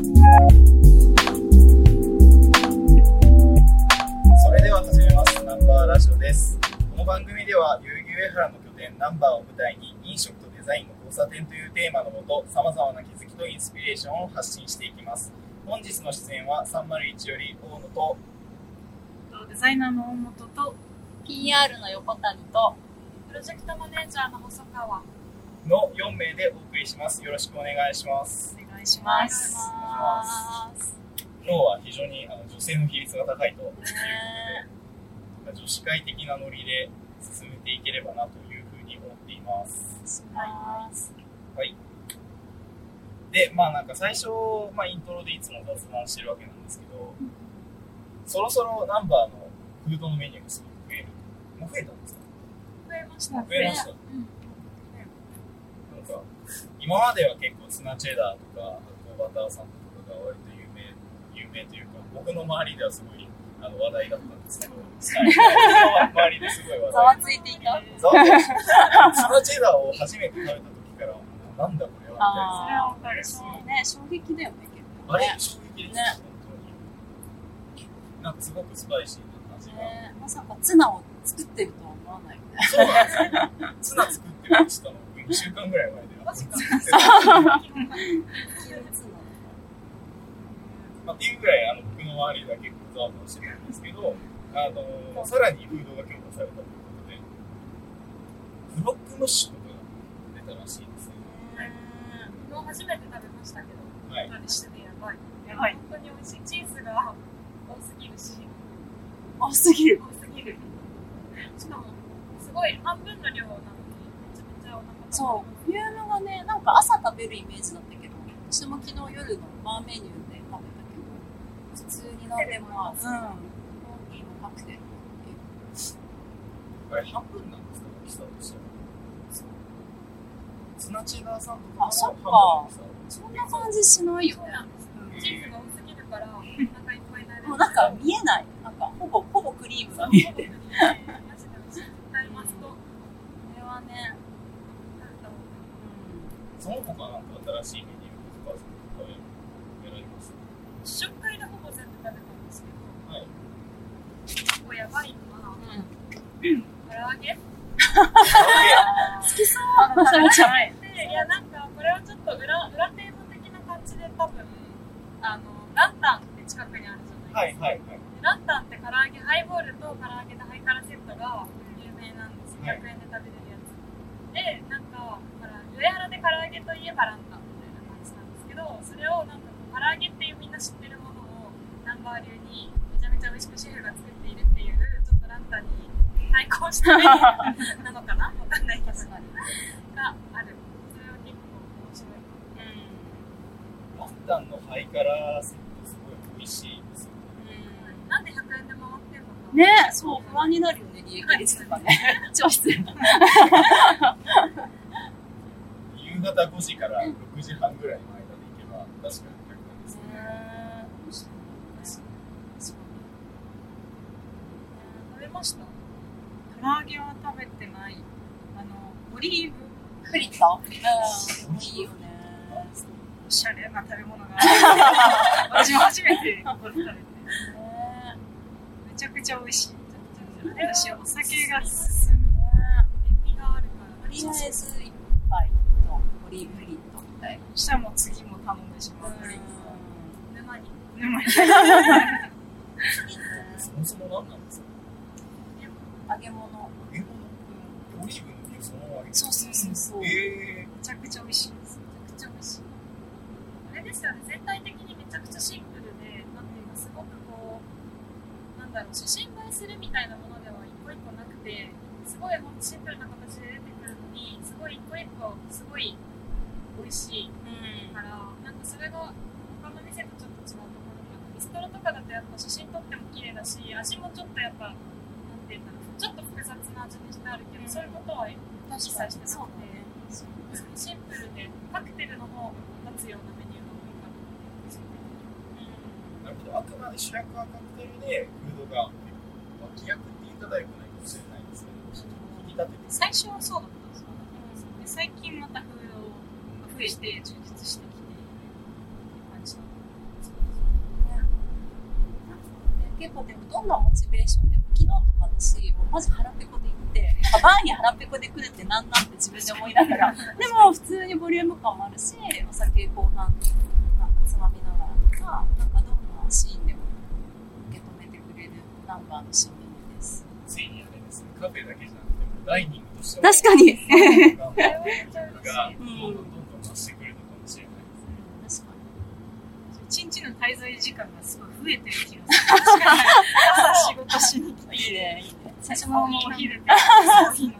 それでは始めます。ナンバーラジオです。この番組では、代々木上原の拠点、ナンバーを舞台に、飲食とデザインの交差点というテーマのもと、様々な気づきとインスピレーションを発信していきます。本日の出演は、301より大野と、デザイナーの大本と PR の横谷とプロジェクトマネージャーの細川の4名でお送りします。よろしくお願いします。お願いします。今日は非常にあの女性の比率が高いということで、女子会的なノリで進めていければなというふうに思っています。ます。はい。で、まあなんか最初、まあイントロでいつも雑談してるわけなんですけど、そろそろナンバーのフードのメニューがすごく増える。もう増えたんですか？増えました。増えました。今までは結構ツナチェダーとか、あとバターサンドとかが割と有名、有名というか、僕の周りではすごいあの話題だったんですけど、はい周りですごい話ざわ題ついていた。ざわついてツナチェダーを初めて食べた時から、なんだこれはみたいな。それはわかる。そうね、衝撃だよね、結構。あれね衝撃ですね本当に。なんかすごくスパイシーな味が。ねまさかツナを作ってるとは思わないよね。そうなんですよ。ツナ作ってるって知ったの2週間ぐらい前まあ、っていうぐらいあの僕の周りでは結構ざわざわしてたんですけど、あのさらにフードが強化されたということで、ブロックムッシュとかが出たらしいですね。昨日初めて食べましたけど、はい。やばい。やばい。本当に美味しい。チーズが多すぎるし、多すぎる。多すぎる。しかも、すごい半分の量なのに、めちゃめちゃお腹そう、ボリュームがね、なんか朝食べるイメージだったけど、私も昨日夜のバーメニューで食べたけど、普通に飲んでも、うん、コーヒーもカクテルもっていう。これ半分なんですか、大きさとしては。ツナチェダーさんとかあそっかそんな感じしないよね。チーズが多すぎるから、お腹いっぱいになる。もうなんか見えない。なんかほぼ、ほぼクリームが見えてる。マジで美味しい。絶対マスト。これはね、その他なんか新しいメニューとか食べやられます試食会でほぼ全部食べたんですけど、はい。結構やばいのは、うん。唐揚げ好そう。まさみちゃん。で、いや、なん。か、これはちょっと裏、裏テーマ的な感じで多分、あの、ランタンって近くにあるじゃないですか。はいはいはい。ランタンって唐揚げ、ハイボールと唐揚げとハイカラセットが有名なん。です。100円で食べれるやつ。で、なん。か、ほら、上原で唐揚げといえばランタンみたいな感じなん。ですけど、それをなん。か、唐揚げっていうみん。な知ってるものを、ナンバー流にめちゃめちゃ美味しくシェフが作っているっていう、ちょっとランタンに対抗したメニューなのかなわかん。ないけど。がある。それは結構面白い。ランタンのハイカラセットすごい美味しいですよね。なんで100円で回ってんのか。ねそう、不安になるよね、利益率とかね。超失礼だ。夕方5時から6時半ぐらいの間で行けば確かに100円ですね。食べました？唐揚げは食べてない。あの、オリーブ、フリットうん。いいよね。おしゃれな食べ物が。私も初めてここで食べて。ねめちゃくちゃ美味しい。え私、お酒が進む。塩味があるから。とりあえず一杯とオリーブフリットみたいな。そしたらもう次も頼んでしまう。沼に。でもそもそも何なんですか？揚げ物。揚げ物オリーブの実そのままそうそうそうそう。えめちゃくちゃ美味しいです。めちゃくちゃ美味しい。あれですよね、全体的にめちゃくちゃシンプルで、なんていうか、すごくこう、なんだろう、写真映えするみたいなものでは一個一個なくて、すごいほんとシンプルな形で出てくるのに、すごい一個一個、すごい美味しいから、なんかそれが他の店とちょっと違うところで、なんかビストロとかだとやっぱ写真撮っても綺麗だし、味もちょっとやっぱ、なんていうんだろう、ちょっと複雑な味にしてあるけど、そういうことは一切してなくて、シンプルでカクテルの方が立つようなメニューが多いかな、なるほどあくまで主役はカクテルでフードが脇役って言い方は良くないかもしれないですけどちょっと引き立てて最初はそうだったんですよ。最近またフードが増えて充実してきてって感じ。結構でもどんなモチベーションでも昨日とか私もうマジ腹ペコで行ってやっぱバーに腹ペコで来るってなんなんって自分で思いながらでも普通にボリューム感もあるしお酒後半なんかつまみながらとかなんかどんなシーンでも受け止めてくれるナンバーの新メニューです。ついにあれですね、カフェだけじゃなくて、ダイニングとしても確かに。どんどんどんどん増してくるのかもしれない。ですね。確かに。一日の滞在時間がすごい増えてる気がする。朝仕事しに来て、いいねいいね最初のお昼で、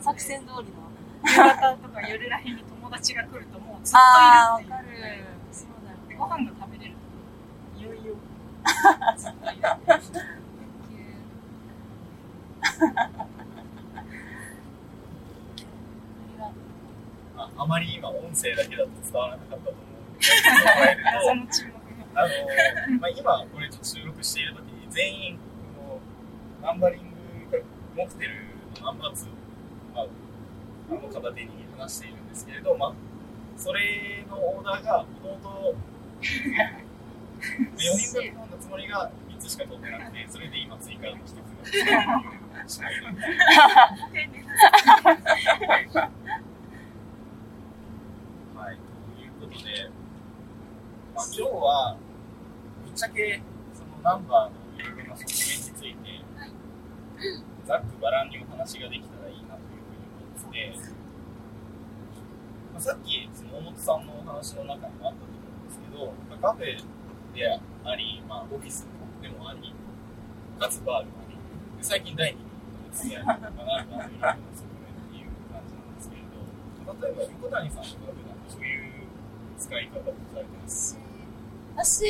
作戦通りの夕方とか夜らへんに友達が来るともうずっといるっていう。わかるそうだよご飯が食べれると、いよいよ。ずっといるああまり今音声だけだと伝わらなかったと思うので、加えると謎の沈黙が。あのまあ、今、これちょっと収録しているときに、全員、このナンバリングがモクテルのナンバー2、まあ、あの片手に話しているんですけれど、まあ、それのオーダーが、もともと、4人分のつもりが3つしか取ってなくて、それで今追加の1つが はい、ということで、まあ、今日は、ぶっちゃけ、そのナンバーのいろいろな側面について、ざっくばらんにお話ができたらいいなというふうに思って、まあ、さっき、その大本さんのお話の中にもあったと思うんですけど、まあカフェであり、まあ、オフィスでもあり、かつバーでもあり、最近第2の付き合いがあるなというような側面っていう感じなんですけれど、例えば横谷さんとか普段そういう使い方をされてます？私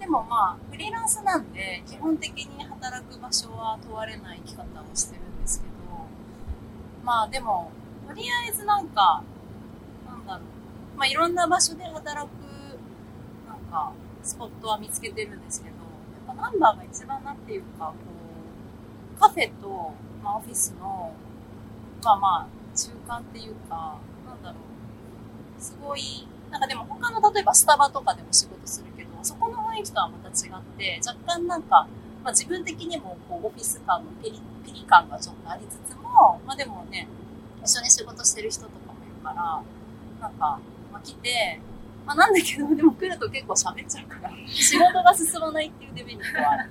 でもまあフリーランスなんで基本的に働く場所は問われない生き方をしてるんですけどまあでもとりあえずなんかなんだろう。まあいろんな場所で働くなんかスポットは見つけてるんですけどやっぱナンバーが一番なんていうかこうカフェと、まあ、オフィスのまあまあ中間っていうかなんだろう。すごいなんかでも他の例えばスタバとかでも仕事する、そこの雰囲気とはまた違って、若干なんか、まあ自分的にもこうオフィス感のピリピリ感がちょっとありつつも、まあでもね、一緒に仕事してる人とかもいるから、なんか、まあ来て、まあなんだけど、でも来ると結構喋っちゃうから、仕事が進まないっていうデメリットはある。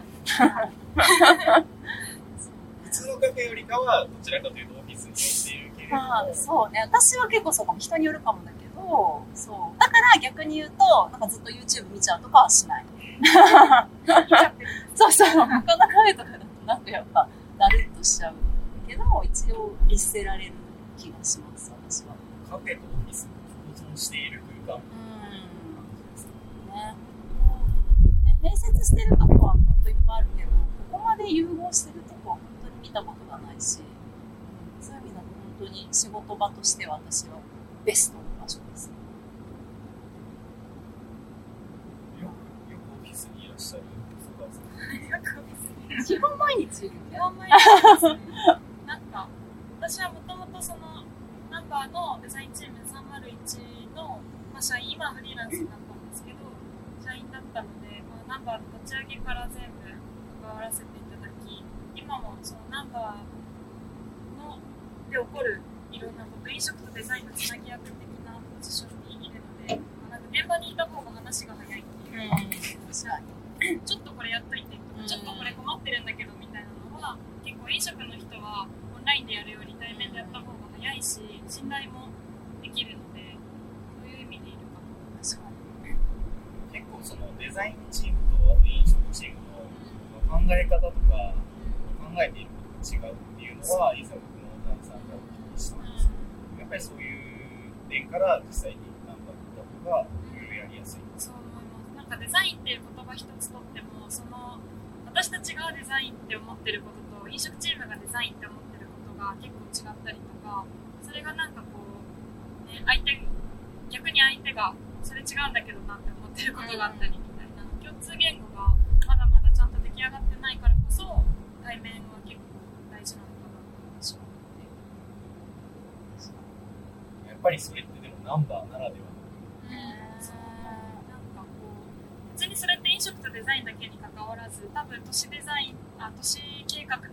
普通のカフェよりかは、どちらかというとオフィスに寄っているけれども、まあ、そうね。私は結構そうかも。人によるかもだけど、そう。だから逆に言うと、なんかずっと YouTube 見ちゃうとかはしない。そうそう。他のカフェとかだとなんかやっぱ、だるっとしちゃうけど、一応律せられる気がします、私は。カフェとオフィスが共存している空間うん。ね。併設してるとこは本当いっぱいあるけど、ここまで融合してるとこは本当に見たことがないし、うんそういう意味だと本当に仕事場としては私はベストの場所です。よく、よくオフィスにいらっしゃる坂田さん。基本毎日いる基本毎日ですねなんか私はもともとそのナンバーのデザインチーム301の、まあ、社員今はフリーランスになったんですけど社員だったので、まあ、ナンバーの立ち上げから全部関わらせていただき今もそのナンバーので起こるいろんなこと飲食とデザインのつなぎ役的なポジションにいるので、まあ、なんか現場にいた方が話が早いっていうか、ちょっとこれやっといてとか、ちょっとこれ困ってるんだけどみたいなのは、結構飲食の人はオンラインでやるより対面でやった方が早いし、信頼もできるので、そういう意味でいるかも。確か結構そのデザインチームとあと飲食チームの考え方とか考えていることが違うっていうのは以前僕の大谷さんからお聞きしたんですけどやっぱりそういう点から実際にナンバーだとかいろいろやりやすいそう思います。なんかデザインっていう言葉一つとっても、その、私たちがデザインって思ってることと、飲食チームがデザインって思ってることが結構違ったりとか、それがなんかこう、ね、相手、逆に相手が、それ違うんだけどなって思ってることがあったりみたいな、共通言語がまだまだちゃんと出来上がってないからこそ、対面は結構大事なのかなって私は思って。やっぱりそれってでもナンバーならでは。のそうなんかこう別にそれって飲食とデザインだけに関わらず多分都市デザインあ都市計画と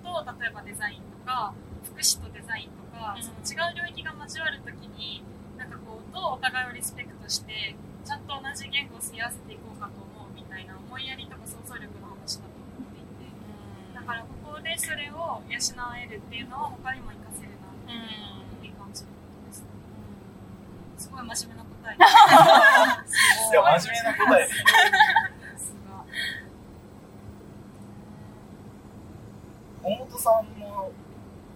例えばデザインとか福祉とデザインとか、うん。その違う領域が交わるときになんかこうどうお互いをリスペクトしてちゃんと同じ言語をすり合わせていこうかと思うみたいな思いやりとか想像力の話だと思っていて。だからここでそれを養えるっていうのは他にも活かせるなっていう感じのことですねすごい真面目な答え いや、真面目な答えですね。すが本本さんも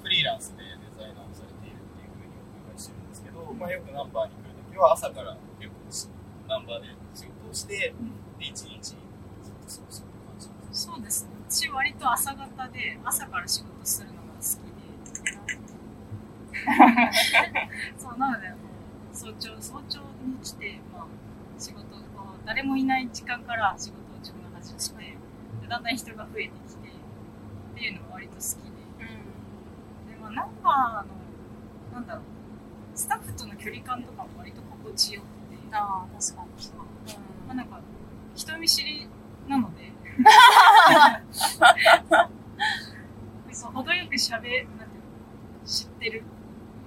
フリーランスでデザイナーをされているっていうふうにお伺いしてるんですけど、まあ、よくナンバーに来るときは朝から結構ナンバーで仕事をして、で、一日ずっと過ごすって感じですそうですね。私割と朝方で、朝から仕事するのが好きで。そう、なので、早朝、早朝に来て、まあ、仕事、こう誰もいない時間から仕事を自分が始めて、でだんだん人が増えてきて、っていうのが割と好きで。で、まあ、ナンバーの、なんだろう、スタッフとの距離感とかも割と心地よくて、ああ確かに。そうまあ、なんか、人見知りなので、そう程よく喋、なんていうの、知ってる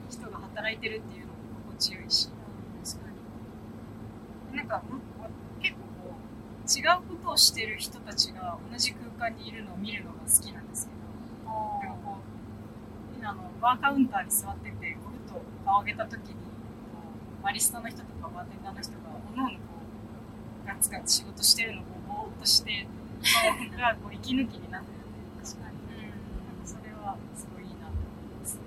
人が働いてるっていうのも心地よいし、確かに。なんか、結構こう、違うことをしてる人たちが同じ空間にいるのを見るのが好きなんですけど、なんかこう、あの、バーカウンターに座ってて、こうふと顔上げた時に、こう、バリスタの人とかバーテンダーの人が、おのおのこう、ガツガツ仕事してるのをぼーっとして、がこう息抜きになってるんで、確かに。なんかそれはすごいいいなと思いますね。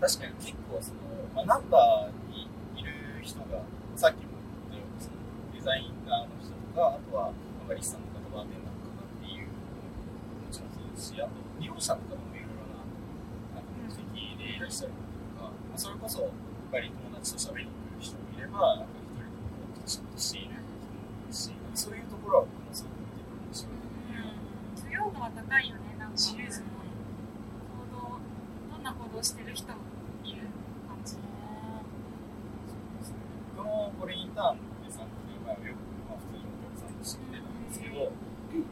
確かに結構その、まあ、ナンバーにいる人がさっきも言ったようにそのデザイナーの人とかあとはバリスタの方バーテンダーの方っていうのもちろんそうですしあと利用者の方もいろいろな目的でいらっしゃるとか、まあ、それこそやっぱり友達と喋りに来る人もいればなんか一人でこう仕事している人もいるしそういうところは僕もすごく見てくるんですよ許容度は高いよねなんか自由度行動どんな行動してる人もいる感じ僕もこれインターンで参加する前はよく、まあ、普通にお客さんとして出たんですけど、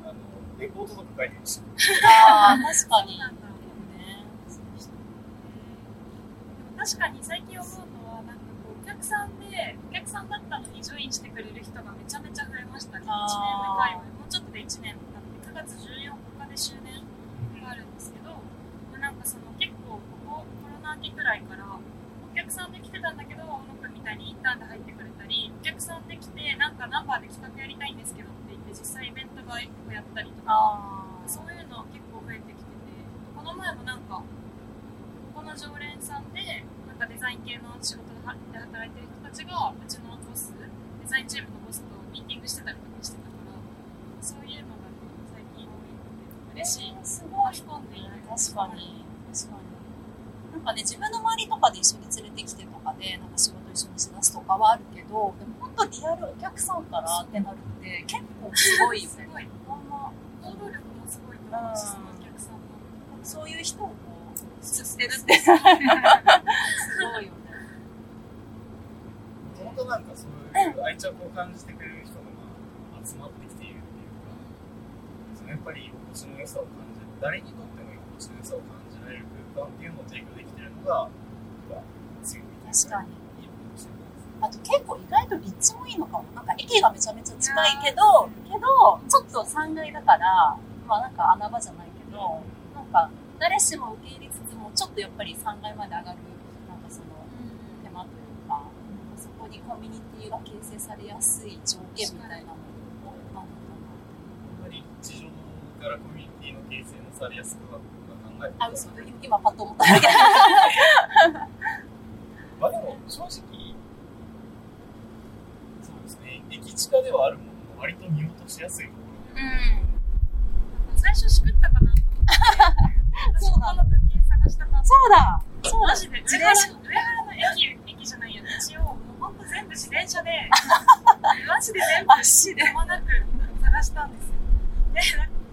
あのレポートとか書いてました。ああ確かになんだろうねそういう人でも確かに最近思うのはなんかこうお客さんでだったのにジョインしてくれる人がめちゃめちゃ増えましたね。1年目界隈もうちょっとで1年経って9月14日で周年があるんですけど、まあなんかその結構ここコロナ明けくらいからお客さんで来てたんだけど小野くんみたいにインターンで入ってくれたりお客さんで来てなんかナンバーで企画やりたいんですけどって言って実際イベントが1個やったりとかあそういうの結構増えてきてて、この前もなんか、ここの常連さんで、なんかデザイン系の仕事で働いてる人たちが、うちのボス、デザインチームのボスとミーティングしてたりとかしてたから、そういうのが最近多いので、嬉しい。すごい巻き込んでいない。確かに。確かに。なんかね自分の周りとかで一緒に連れてきてとかでなんか仕事一緒にしだすとかはあるけどでも本当リアルお客さんからってなるって結構すごいよね。すごい。ほんま行動力もすごいと思うし、そのお客さんの。そういう人をこう吸ってるって。すごいよね。もともとなんかそういう愛着を感じてくれる人がまあ集まってきているっていうか、そのやっぱりの良さを感じる、誰にとっても居心地の良さを感じられる空間っていうのを提供できているのが、確かにいいのかもしれないです。あと結構意外と立地もいいのかも。なんか駅がめちゃめちゃ近いけど、けど、ちょっと3階だから、まあなんか穴場じゃないけど、なんか誰しも受け入れつつも、ちょっとやっぱり3階まで上がる、なんかその手間というか、そこにコミュニティが形成されやすい条件みたいなものもあるのかあんまり地上からコミュニティの形成のされやすくは僕は考えてな。あ、嘘。今パッと思っただけ。まあでも正直、そうですね、駅近ではあるものの割と見落としやすいところで、最初しくったかなと思って。私そうなのこの物件探したなそうだ。そうだ。マジでの駅駅じゃないや道をもうほんと全部自転車でマジで全部足で。くまなく探したんですよで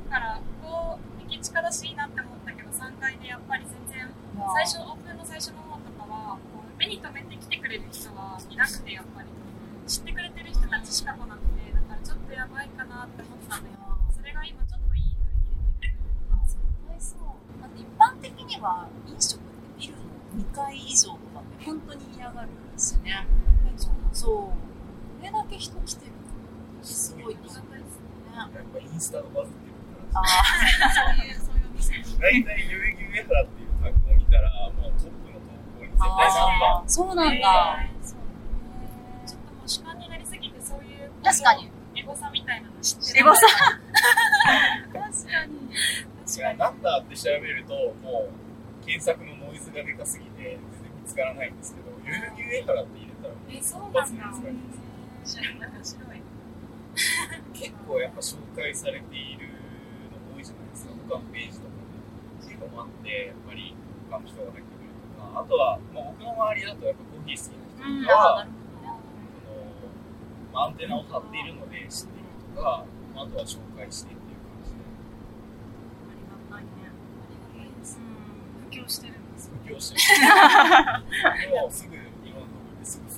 だからここ駅近だしいいなって思ったけど3階でやっぱり全然最初オープンの最初の方とかはこう目に留めて来てくれる人はいなくてやっぱり知ってくれてる人たちしか来なくてだからちょっととやばいかなって思ったのよそれが今ちょっといい風に出てる絶対そう。だって一般的には飲食ってビルの2階以上とかって本当に嫌がるんですよね。そう。これだけ人来てるのすごいと思うね。やっぱインスタのバズってるあかあ、そういう、そういうお店。大体代々木上原っていうタグを見たら、もうトップの投稿に絶対ナンバあー。そうなんだ。えーそう。ちょっともう主観になりすぎてそういう確かに。エゴサみたいなの知ってる。エゴサ。確かに。ー。いや、ナンバーって調べると、もう、検索のノイズがでかすぎて、全然見つからないんですけど、代々木上原って入れたら、えそうなんだ。で見つかります知らない白い。結構やっぱ紹介されているの多いじゃないですか、他のページとかで。ってい。うのもあって、やっぱり他の人が入ってくるとか、あとは、まあ、僕の周りだとやっぱコーヒー好きな人とかは、あーなるほどね。そのまあ、アンテナを張っているので知っているとか、まあ、あとは紹介してっていう感じでありがたいね。ありがたいです普及してるん。です布教してる。でもすぐいろん。なところですぐ